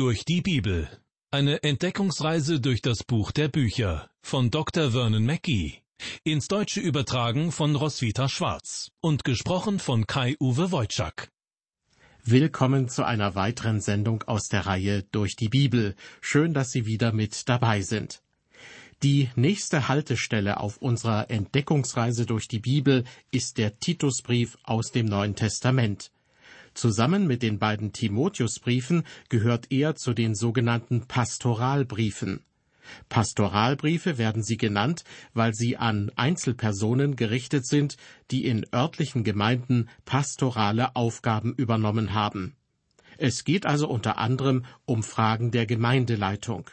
Durch die Bibel. Eine Entdeckungsreise durch das Buch der Bücher von Dr. Vernon Mackey. Ins Deutsche übertragen von Roswitha Schwarz und gesprochen von Kai-Uwe Wojczak. Willkommen zu einer weiteren Sendung aus der Reihe Durch die Bibel. Schön, dass Sie wieder mit dabei sind. Die nächste Haltestelle auf unserer Entdeckungsreise durch die Bibel ist der Titusbrief aus dem Neuen Testament. Zusammen mit den beiden Timotheusbriefen gehört er zu den sogenannten Pastoralbriefen. Pastoralbriefe werden sie genannt, weil sie an Einzelpersonen gerichtet sind, die in örtlichen Gemeinden pastorale Aufgaben übernommen haben. Es geht also unter anderem um Fragen der Gemeindeleitung.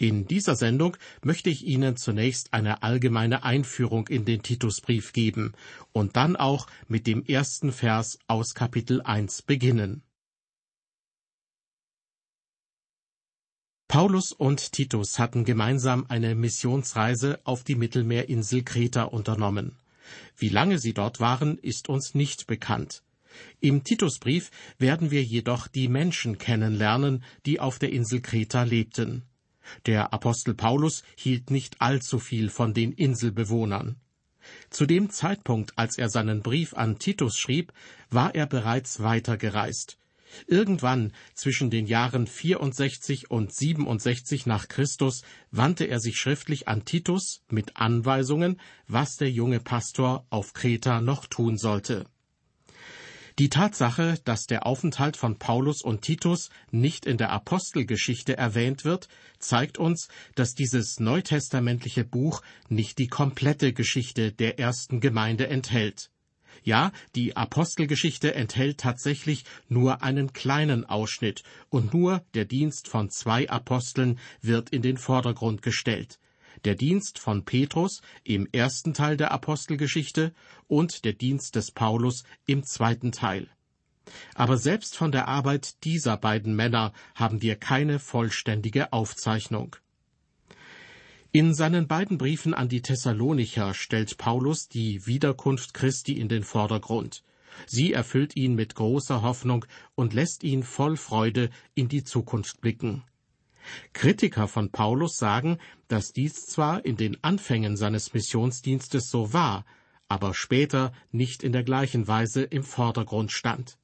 In dieser Sendung möchte ich Ihnen zunächst eine allgemeine Einführung in den Titusbrief geben und dann auch mit dem ersten Vers aus Kapitel 1 beginnen. Paulus und Titus hatten gemeinsam eine Missionsreise auf die Mittelmeerinsel Kreta unternommen. Wie lange sie dort waren, ist uns nicht bekannt. Im Titusbrief werden wir jedoch die Menschen kennenlernen, die auf der Insel Kreta lebten. Der Apostel Paulus hielt nicht allzu viel von den Inselbewohnern. Zu dem Zeitpunkt, als er seinen Brief an Titus schrieb, war er bereits weitergereist. Irgendwann zwischen den Jahren 64 und 67 nach Christus wandte er sich schriftlich an Titus mit Anweisungen, was der junge Pastor auf Kreta noch tun sollte. Die Tatsache, dass der Aufenthalt von Paulus und Titus nicht in der Apostelgeschichte erwähnt wird, zeigt uns, dass dieses neutestamentliche Buch nicht die komplette Geschichte der ersten Gemeinde enthält. Ja, die Apostelgeschichte enthält tatsächlich nur einen kleinen Ausschnitt, und nur der Dienst von zwei Aposteln wird in den Vordergrund gestellt der Dienst von Petrus im ersten Teil der Apostelgeschichte und der Dienst des Paulus im zweiten Teil. Aber selbst von der Arbeit dieser beiden Männer haben wir keine vollständige Aufzeichnung. In seinen beiden Briefen an die Thessalonicher stellt Paulus die Wiederkunft Christi in den Vordergrund. Sie erfüllt ihn mit großer Hoffnung und lässt ihn voll Freude in die Zukunft blicken. Kritiker von Paulus sagen, dass dies zwar in den Anfängen seines Missionsdienstes so war, aber später nicht in der gleichen Weise im Vordergrund stand.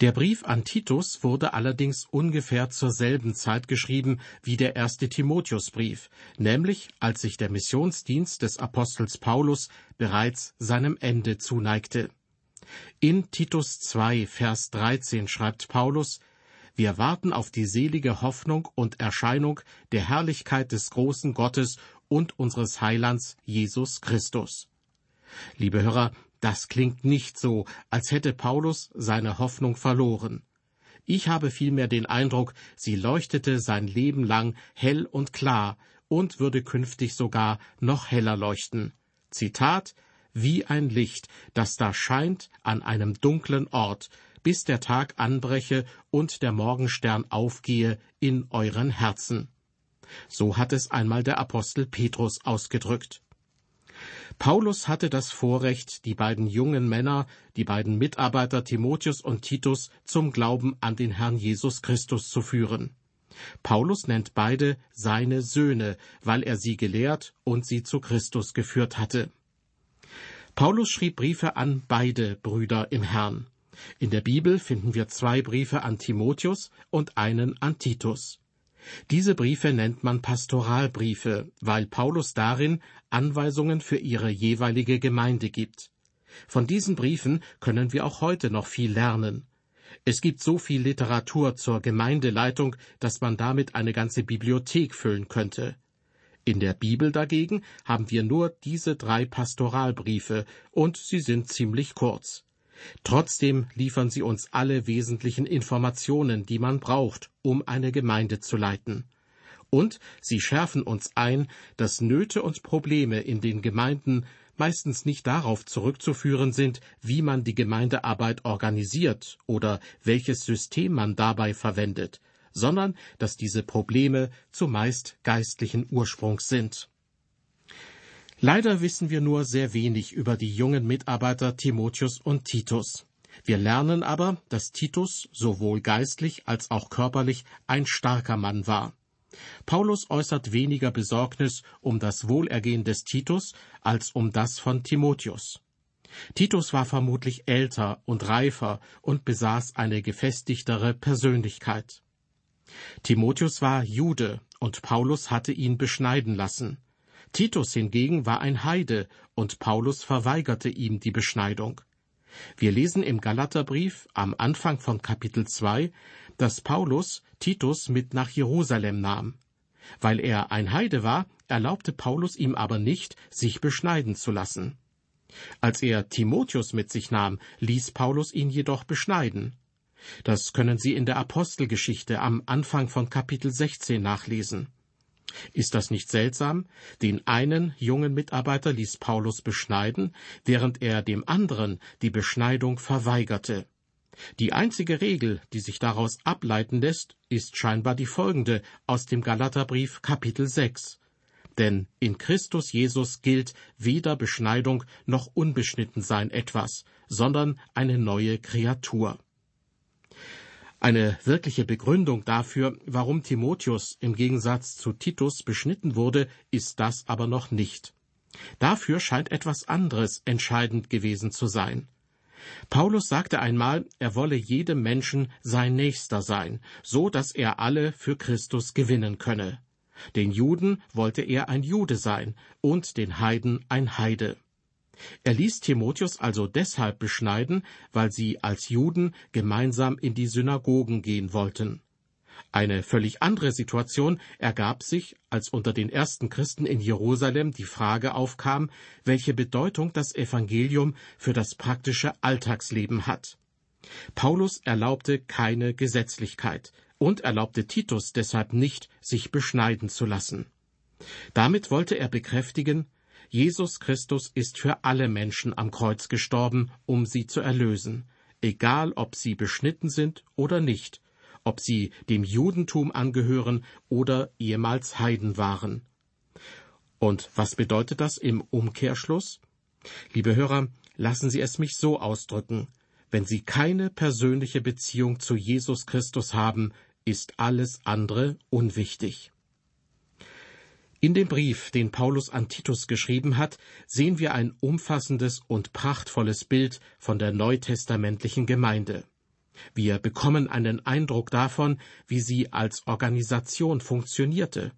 Der Brief an Titus wurde allerdings ungefähr zur selben Zeit geschrieben wie der erste Timotheusbrief, nämlich als sich der Missionsdienst des Apostels Paulus bereits seinem Ende zuneigte. In Titus 2, Vers 13 schreibt Paulus, wir warten auf die selige Hoffnung und Erscheinung der Herrlichkeit des großen Gottes und unseres Heilands Jesus Christus. Liebe Hörer, das klingt nicht so, als hätte Paulus seine Hoffnung verloren. Ich habe vielmehr den Eindruck, sie leuchtete sein Leben lang hell und klar und würde künftig sogar noch heller leuchten. Zitat wie ein Licht, das da scheint an einem dunklen Ort, bis der Tag anbreche und der Morgenstern aufgehe in euren Herzen. So hat es einmal der Apostel Petrus ausgedrückt. Paulus hatte das Vorrecht, die beiden jungen Männer, die beiden Mitarbeiter Timotheus und Titus zum Glauben an den Herrn Jesus Christus zu führen. Paulus nennt beide seine Söhne, weil er sie gelehrt und sie zu Christus geführt hatte. Paulus schrieb Briefe an beide Brüder im Herrn. In der Bibel finden wir zwei Briefe an Timotheus und einen an Titus. Diese Briefe nennt man Pastoralbriefe, weil Paulus darin Anweisungen für ihre jeweilige Gemeinde gibt. Von diesen Briefen können wir auch heute noch viel lernen. Es gibt so viel Literatur zur Gemeindeleitung, dass man damit eine ganze Bibliothek füllen könnte. In der Bibel dagegen haben wir nur diese drei Pastoralbriefe, und sie sind ziemlich kurz. Trotzdem liefern sie uns alle wesentlichen Informationen, die man braucht, um eine Gemeinde zu leiten. Und sie schärfen uns ein, dass Nöte und Probleme in den Gemeinden meistens nicht darauf zurückzuführen sind, wie man die Gemeindearbeit organisiert oder welches System man dabei verwendet, sondern dass diese Probleme zumeist geistlichen Ursprungs sind. Leider wissen wir nur sehr wenig über die jungen Mitarbeiter Timotheus und Titus. Wir lernen aber, dass Titus sowohl geistlich als auch körperlich ein starker Mann war. Paulus äußert weniger Besorgnis um das Wohlergehen des Titus als um das von Timotheus. Titus war vermutlich älter und reifer und besaß eine gefestigtere Persönlichkeit. Timotheus war Jude und Paulus hatte ihn beschneiden lassen. Titus hingegen war ein Heide und Paulus verweigerte ihm die Beschneidung. Wir lesen im Galaterbrief am Anfang von Kapitel 2, dass Paulus Titus mit nach Jerusalem nahm. Weil er ein Heide war, erlaubte Paulus ihm aber nicht, sich beschneiden zu lassen. Als er Timotheus mit sich nahm, ließ Paulus ihn jedoch beschneiden. Das können Sie in der Apostelgeschichte am Anfang von Kapitel 16 nachlesen. Ist das nicht seltsam? Den einen jungen Mitarbeiter ließ Paulus beschneiden, während er dem anderen die Beschneidung verweigerte. Die einzige Regel, die sich daraus ableiten lässt, ist scheinbar die folgende aus dem Galaterbrief Kapitel 6. Denn in Christus Jesus gilt weder Beschneidung noch Unbeschnittensein etwas, sondern eine neue Kreatur. Eine wirkliche Begründung dafür, warum Timotheus im Gegensatz zu Titus beschnitten wurde, ist das aber noch nicht. Dafür scheint etwas anderes entscheidend gewesen zu sein. Paulus sagte einmal, er wolle jedem Menschen sein Nächster sein, so dass er alle für Christus gewinnen könne. Den Juden wollte er ein Jude sein und den Heiden ein Heide. Er ließ Timotheus also deshalb beschneiden, weil sie als Juden gemeinsam in die Synagogen gehen wollten. Eine völlig andere Situation ergab sich, als unter den ersten Christen in Jerusalem die Frage aufkam, welche Bedeutung das Evangelium für das praktische Alltagsleben hat. Paulus erlaubte keine Gesetzlichkeit und erlaubte Titus deshalb nicht, sich beschneiden zu lassen. Damit wollte er bekräftigen, Jesus Christus ist für alle Menschen am Kreuz gestorben, um sie zu erlösen, egal ob sie beschnitten sind oder nicht, ob sie dem Judentum angehören oder ehemals Heiden waren. Und was bedeutet das im Umkehrschluss? Liebe Hörer, lassen Sie es mich so ausdrücken. Wenn Sie keine persönliche Beziehung zu Jesus Christus haben, ist alles andere unwichtig. In dem Brief, den Paulus an Titus geschrieben hat, sehen wir ein umfassendes und prachtvolles Bild von der neutestamentlichen Gemeinde. Wir bekommen einen Eindruck davon, wie sie als Organisation funktionierte.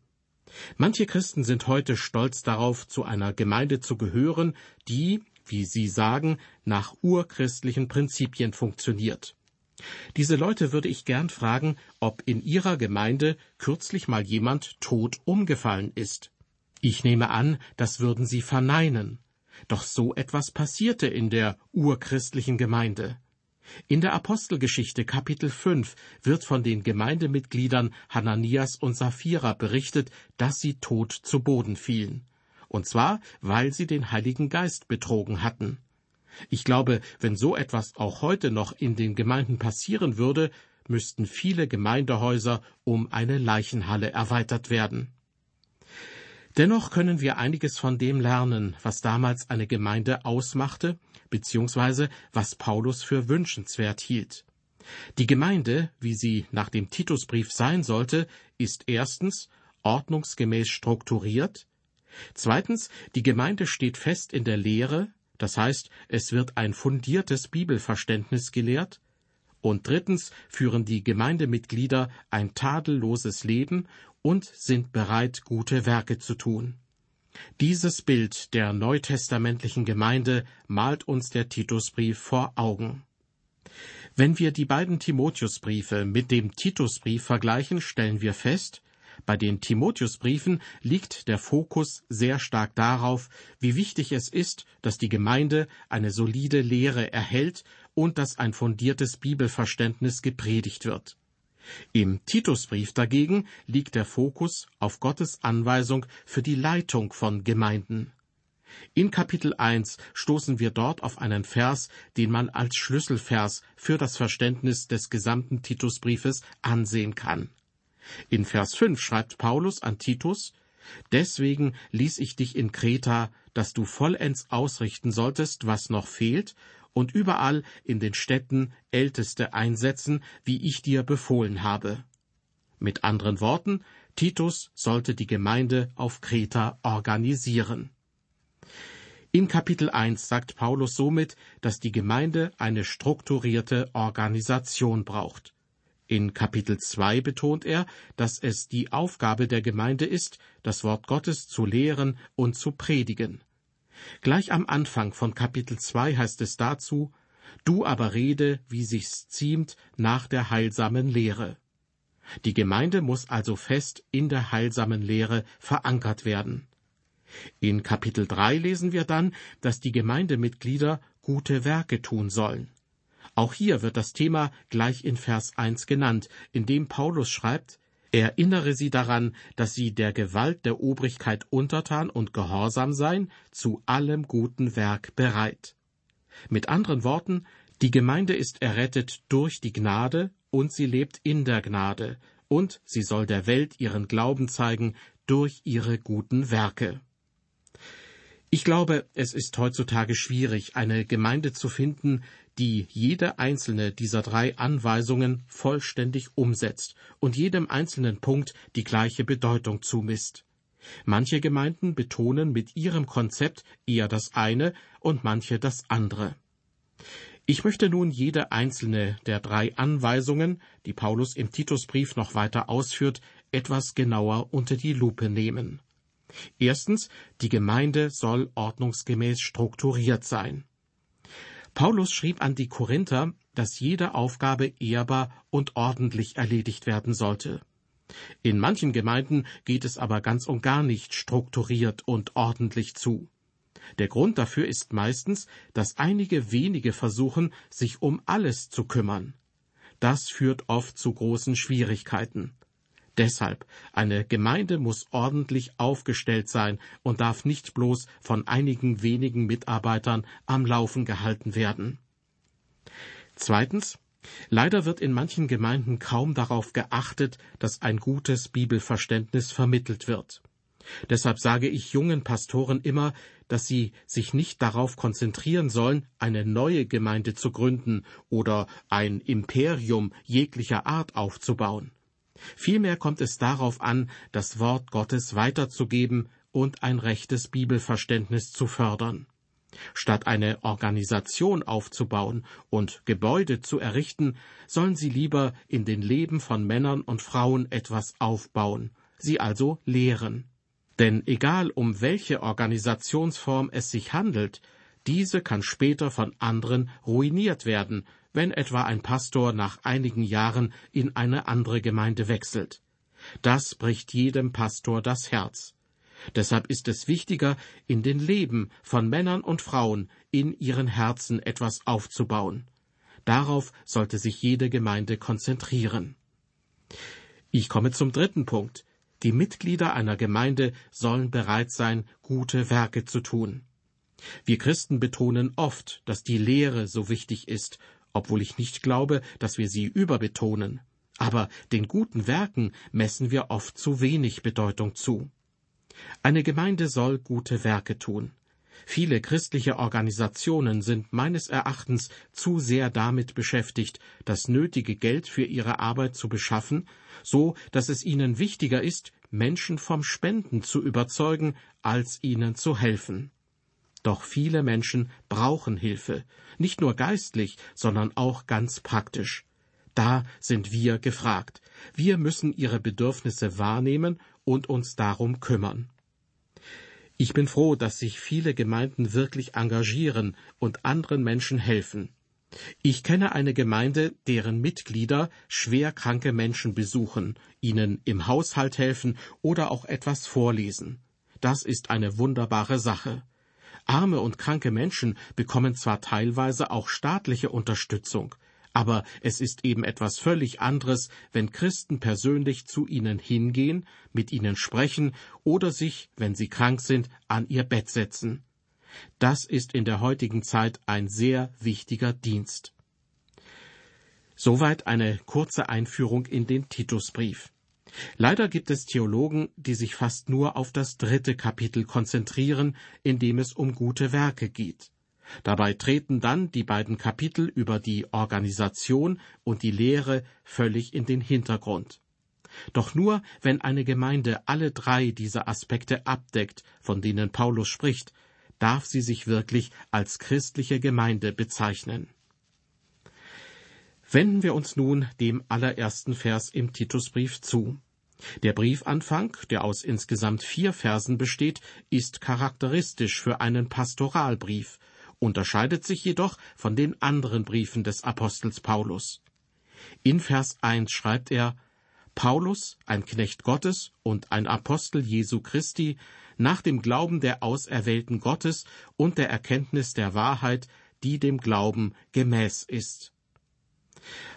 Manche Christen sind heute stolz darauf, zu einer Gemeinde zu gehören, die, wie sie sagen, nach urchristlichen Prinzipien funktioniert. Diese Leute würde ich gern fragen, ob in ihrer Gemeinde kürzlich mal jemand tot umgefallen ist. Ich nehme an, das würden sie verneinen. Doch so etwas passierte in der urchristlichen Gemeinde. In der Apostelgeschichte Kapitel 5 wird von den Gemeindemitgliedern Hananias und Sapphira berichtet, dass sie tot zu Boden fielen. Und zwar, weil sie den Heiligen Geist betrogen hatten. Ich glaube, wenn so etwas auch heute noch in den Gemeinden passieren würde, müssten viele Gemeindehäuser um eine Leichenhalle erweitert werden. Dennoch können wir einiges von dem lernen, was damals eine Gemeinde ausmachte, beziehungsweise was Paulus für wünschenswert hielt. Die Gemeinde, wie sie nach dem Titusbrief sein sollte, ist erstens ordnungsgemäß strukturiert, zweitens die Gemeinde steht fest in der Lehre, das heißt, es wird ein fundiertes Bibelverständnis gelehrt. Und drittens führen die Gemeindemitglieder ein tadelloses Leben und sind bereit, gute Werke zu tun. Dieses Bild der neutestamentlichen Gemeinde malt uns der Titusbrief vor Augen. Wenn wir die beiden Timotheusbriefe mit dem Titusbrief vergleichen, stellen wir fest, bei den Timotheusbriefen liegt der Fokus sehr stark darauf, wie wichtig es ist, dass die Gemeinde eine solide Lehre erhält und dass ein fundiertes Bibelverständnis gepredigt wird. Im Titusbrief dagegen liegt der Fokus auf Gottes Anweisung für die Leitung von Gemeinden. In Kapitel 1 stoßen wir dort auf einen Vers, den man als Schlüsselvers für das Verständnis des gesamten Titusbriefes ansehen kann. In Vers 5 schreibt Paulus an Titus, Deswegen ließ ich dich in Kreta, dass du vollends ausrichten solltest, was noch fehlt, und überall in den Städten Älteste einsetzen, wie ich dir befohlen habe. Mit anderen Worten, Titus sollte die Gemeinde auf Kreta organisieren. In Kapitel 1 sagt Paulus somit, dass die Gemeinde eine strukturierte Organisation braucht. In Kapitel 2 betont er, dass es die Aufgabe der Gemeinde ist, das Wort Gottes zu lehren und zu predigen. Gleich am Anfang von Kapitel 2 heißt es dazu, Du aber rede, wie sich's ziemt, nach der heilsamen Lehre. Die Gemeinde muss also fest in der heilsamen Lehre verankert werden. In Kapitel 3 lesen wir dann, dass die Gemeindemitglieder gute Werke tun sollen. Auch hier wird das Thema gleich in Vers 1 genannt, in dem Paulus schreibt, Erinnere sie daran, dass sie der Gewalt der Obrigkeit untertan und gehorsam seien, zu allem guten Werk bereit. Mit anderen Worten, die Gemeinde ist errettet durch die Gnade und sie lebt in der Gnade, und sie soll der Welt ihren Glauben zeigen durch ihre guten Werke. Ich glaube, es ist heutzutage schwierig, eine Gemeinde zu finden, die jede einzelne dieser drei Anweisungen vollständig umsetzt und jedem einzelnen Punkt die gleiche Bedeutung zumisst. Manche Gemeinden betonen mit ihrem Konzept eher das eine und manche das andere. Ich möchte nun jede einzelne der drei Anweisungen, die Paulus im Titusbrief noch weiter ausführt, etwas genauer unter die Lupe nehmen. Erstens, die Gemeinde soll ordnungsgemäß strukturiert sein. Paulus schrieb an die Korinther, dass jede Aufgabe ehrbar und ordentlich erledigt werden sollte. In manchen Gemeinden geht es aber ganz und gar nicht strukturiert und ordentlich zu. Der Grund dafür ist meistens, dass einige wenige versuchen, sich um alles zu kümmern. Das führt oft zu großen Schwierigkeiten. Deshalb, eine Gemeinde muss ordentlich aufgestellt sein und darf nicht bloß von einigen wenigen Mitarbeitern am Laufen gehalten werden. Zweitens, leider wird in manchen Gemeinden kaum darauf geachtet, dass ein gutes Bibelverständnis vermittelt wird. Deshalb sage ich jungen Pastoren immer, dass sie sich nicht darauf konzentrieren sollen, eine neue Gemeinde zu gründen oder ein Imperium jeglicher Art aufzubauen. Vielmehr kommt es darauf an, das Wort Gottes weiterzugeben und ein rechtes Bibelverständnis zu fördern. Statt eine Organisation aufzubauen und Gebäude zu errichten, sollen sie lieber in den Leben von Männern und Frauen etwas aufbauen, sie also lehren. Denn egal um welche Organisationsform es sich handelt, diese kann später von anderen ruiniert werden, wenn etwa ein Pastor nach einigen Jahren in eine andere Gemeinde wechselt. Das bricht jedem Pastor das Herz. Deshalb ist es wichtiger, in den Leben von Männern und Frauen in ihren Herzen etwas aufzubauen. Darauf sollte sich jede Gemeinde konzentrieren. Ich komme zum dritten Punkt. Die Mitglieder einer Gemeinde sollen bereit sein, gute Werke zu tun. Wir Christen betonen oft, dass die Lehre so wichtig ist obwohl ich nicht glaube, dass wir sie überbetonen. Aber den guten Werken messen wir oft zu wenig Bedeutung zu. Eine Gemeinde soll gute Werke tun. Viele christliche Organisationen sind meines Erachtens zu sehr damit beschäftigt, das nötige Geld für ihre Arbeit zu beschaffen, so dass es ihnen wichtiger ist, Menschen vom Spenden zu überzeugen, als ihnen zu helfen. Doch viele Menschen brauchen Hilfe, nicht nur geistlich, sondern auch ganz praktisch. Da sind wir gefragt. Wir müssen ihre Bedürfnisse wahrnehmen und uns darum kümmern. Ich bin froh, dass sich viele Gemeinden wirklich engagieren und anderen Menschen helfen. Ich kenne eine Gemeinde, deren Mitglieder schwer kranke Menschen besuchen, ihnen im Haushalt helfen oder auch etwas vorlesen. Das ist eine wunderbare Sache. Arme und kranke Menschen bekommen zwar teilweise auch staatliche Unterstützung, aber es ist eben etwas völlig anderes, wenn Christen persönlich zu ihnen hingehen, mit ihnen sprechen oder sich, wenn sie krank sind, an ihr Bett setzen. Das ist in der heutigen Zeit ein sehr wichtiger Dienst. Soweit eine kurze Einführung in den Titusbrief. Leider gibt es Theologen, die sich fast nur auf das dritte Kapitel konzentrieren, in dem es um gute Werke geht. Dabei treten dann die beiden Kapitel über die Organisation und die Lehre völlig in den Hintergrund. Doch nur, wenn eine Gemeinde alle drei dieser Aspekte abdeckt, von denen Paulus spricht, darf sie sich wirklich als christliche Gemeinde bezeichnen. Wenden wir uns nun dem allerersten Vers im Titusbrief zu. Der Briefanfang, der aus insgesamt vier Versen besteht, ist charakteristisch für einen Pastoralbrief, unterscheidet sich jedoch von den anderen Briefen des Apostels Paulus. In Vers 1 schreibt er, Paulus, ein Knecht Gottes und ein Apostel Jesu Christi, nach dem Glauben der Auserwählten Gottes und der Erkenntnis der Wahrheit, die dem Glauben gemäß ist.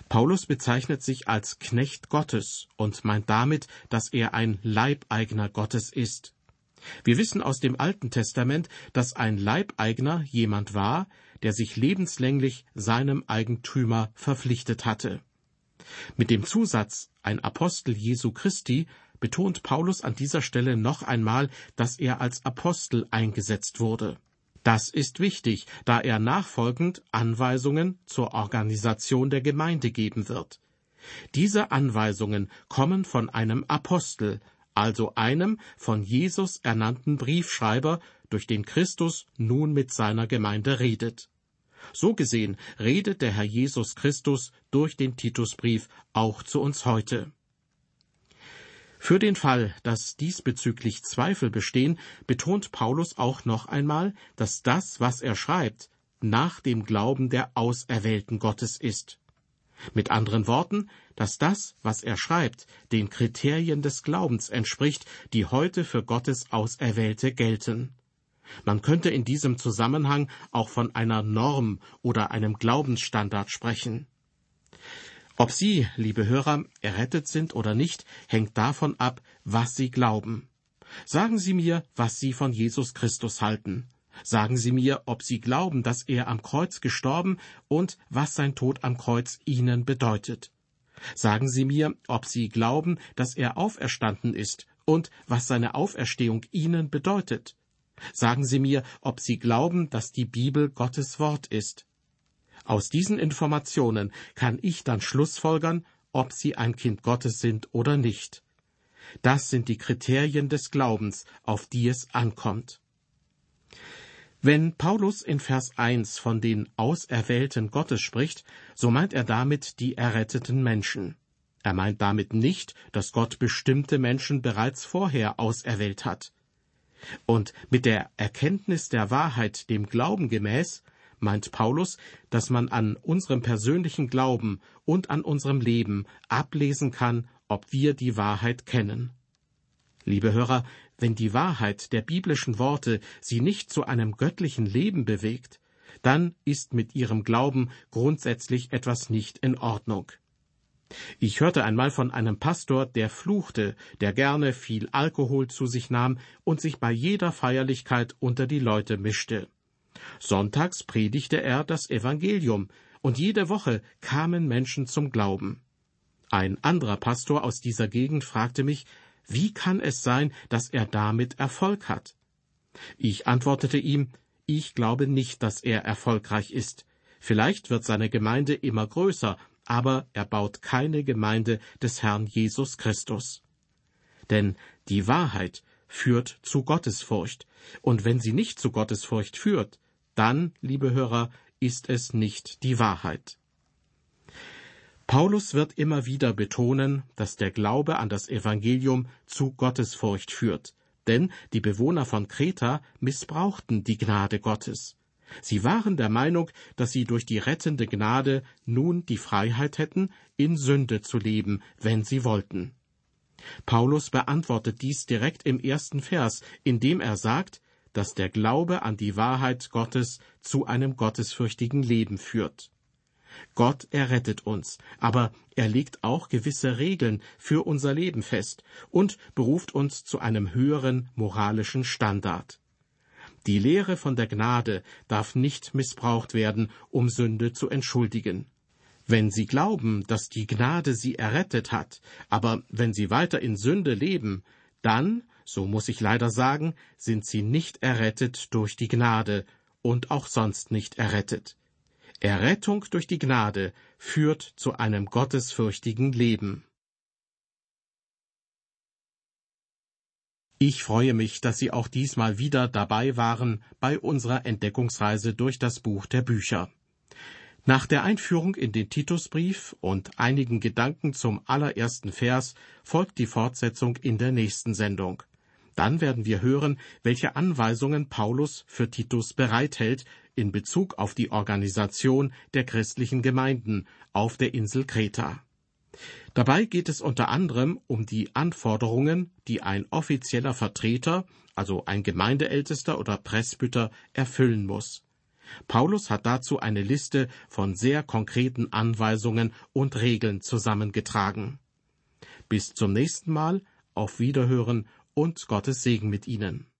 Paulus bezeichnet sich als Knecht Gottes und meint damit, dass er ein Leibeigner Gottes ist. Wir wissen aus dem Alten Testament, dass ein Leibeigner jemand war, der sich lebenslänglich seinem Eigentümer verpflichtet hatte. Mit dem Zusatz ein Apostel Jesu Christi betont Paulus an dieser Stelle noch einmal, dass er als Apostel eingesetzt wurde. Das ist wichtig, da er nachfolgend Anweisungen zur Organisation der Gemeinde geben wird. Diese Anweisungen kommen von einem Apostel, also einem von Jesus ernannten Briefschreiber, durch den Christus nun mit seiner Gemeinde redet. So gesehen redet der Herr Jesus Christus durch den Titusbrief auch zu uns heute. Für den Fall, dass diesbezüglich Zweifel bestehen, betont Paulus auch noch einmal, dass das, was er schreibt, nach dem Glauben der Auserwählten Gottes ist. Mit anderen Worten, dass das, was er schreibt, den Kriterien des Glaubens entspricht, die heute für Gottes Auserwählte gelten. Man könnte in diesem Zusammenhang auch von einer Norm oder einem Glaubensstandard sprechen. Ob Sie, liebe Hörer, errettet sind oder nicht, hängt davon ab, was Sie glauben. Sagen Sie mir, was Sie von Jesus Christus halten. Sagen Sie mir, ob Sie glauben, dass er am Kreuz gestorben und was sein Tod am Kreuz Ihnen bedeutet. Sagen Sie mir, ob Sie glauben, dass er auferstanden ist und was seine Auferstehung Ihnen bedeutet. Sagen Sie mir, ob Sie glauben, dass die Bibel Gottes Wort ist. Aus diesen Informationen kann ich dann schlussfolgern, ob sie ein Kind Gottes sind oder nicht. Das sind die Kriterien des Glaubens, auf die es ankommt. Wenn Paulus in Vers 1 von den Auserwählten Gottes spricht, so meint er damit die erretteten Menschen. Er meint damit nicht, dass Gott bestimmte Menschen bereits vorher auserwählt hat. Und mit der Erkenntnis der Wahrheit dem Glauben gemäß meint Paulus, dass man an unserem persönlichen Glauben und an unserem Leben ablesen kann, ob wir die Wahrheit kennen. Liebe Hörer, wenn die Wahrheit der biblischen Worte Sie nicht zu einem göttlichen Leben bewegt, dann ist mit Ihrem Glauben grundsätzlich etwas nicht in Ordnung. Ich hörte einmal von einem Pastor, der fluchte, der gerne viel Alkohol zu sich nahm und sich bei jeder Feierlichkeit unter die Leute mischte. Sonntags predigte er das Evangelium, und jede Woche kamen Menschen zum Glauben. Ein anderer Pastor aus dieser Gegend fragte mich, wie kann es sein, dass er damit Erfolg hat? Ich antwortete ihm, ich glaube nicht, dass er erfolgreich ist. Vielleicht wird seine Gemeinde immer größer, aber er baut keine Gemeinde des Herrn Jesus Christus. Denn die Wahrheit führt zu Gottesfurcht, und wenn sie nicht zu Gottesfurcht führt, dann, liebe Hörer, ist es nicht die Wahrheit. Paulus wird immer wieder betonen, dass der Glaube an das Evangelium zu Gottesfurcht führt, denn die Bewohner von Kreta missbrauchten die Gnade Gottes. Sie waren der Meinung, dass sie durch die rettende Gnade nun die Freiheit hätten, in Sünde zu leben, wenn sie wollten. Paulus beantwortet dies direkt im ersten Vers, indem er sagt, dass der Glaube an die Wahrheit Gottes zu einem gottesfürchtigen Leben führt. Gott errettet uns, aber er legt auch gewisse Regeln für unser Leben fest und beruft uns zu einem höheren moralischen Standard. Die Lehre von der Gnade darf nicht missbraucht werden, um Sünde zu entschuldigen. Wenn Sie glauben, dass die Gnade Sie errettet hat, aber wenn Sie weiter in Sünde leben, dann so muss ich leider sagen, sind sie nicht errettet durch die Gnade, und auch sonst nicht errettet. Errettung durch die Gnade führt zu einem gottesfürchtigen Leben. Ich freue mich, dass Sie auch diesmal wieder dabei waren bei unserer Entdeckungsreise durch das Buch der Bücher. Nach der Einführung in den Titusbrief und einigen Gedanken zum allerersten Vers folgt die Fortsetzung in der nächsten Sendung. Dann werden wir hören, welche Anweisungen Paulus für Titus bereithält in Bezug auf die Organisation der christlichen Gemeinden auf der Insel Kreta. Dabei geht es unter anderem um die Anforderungen, die ein offizieller Vertreter, also ein Gemeindeältester oder Presbyter, erfüllen muss. Paulus hat dazu eine Liste von sehr konkreten Anweisungen und Regeln zusammengetragen. Bis zum nächsten Mal, auf Wiederhören und Gottes Segen mit Ihnen.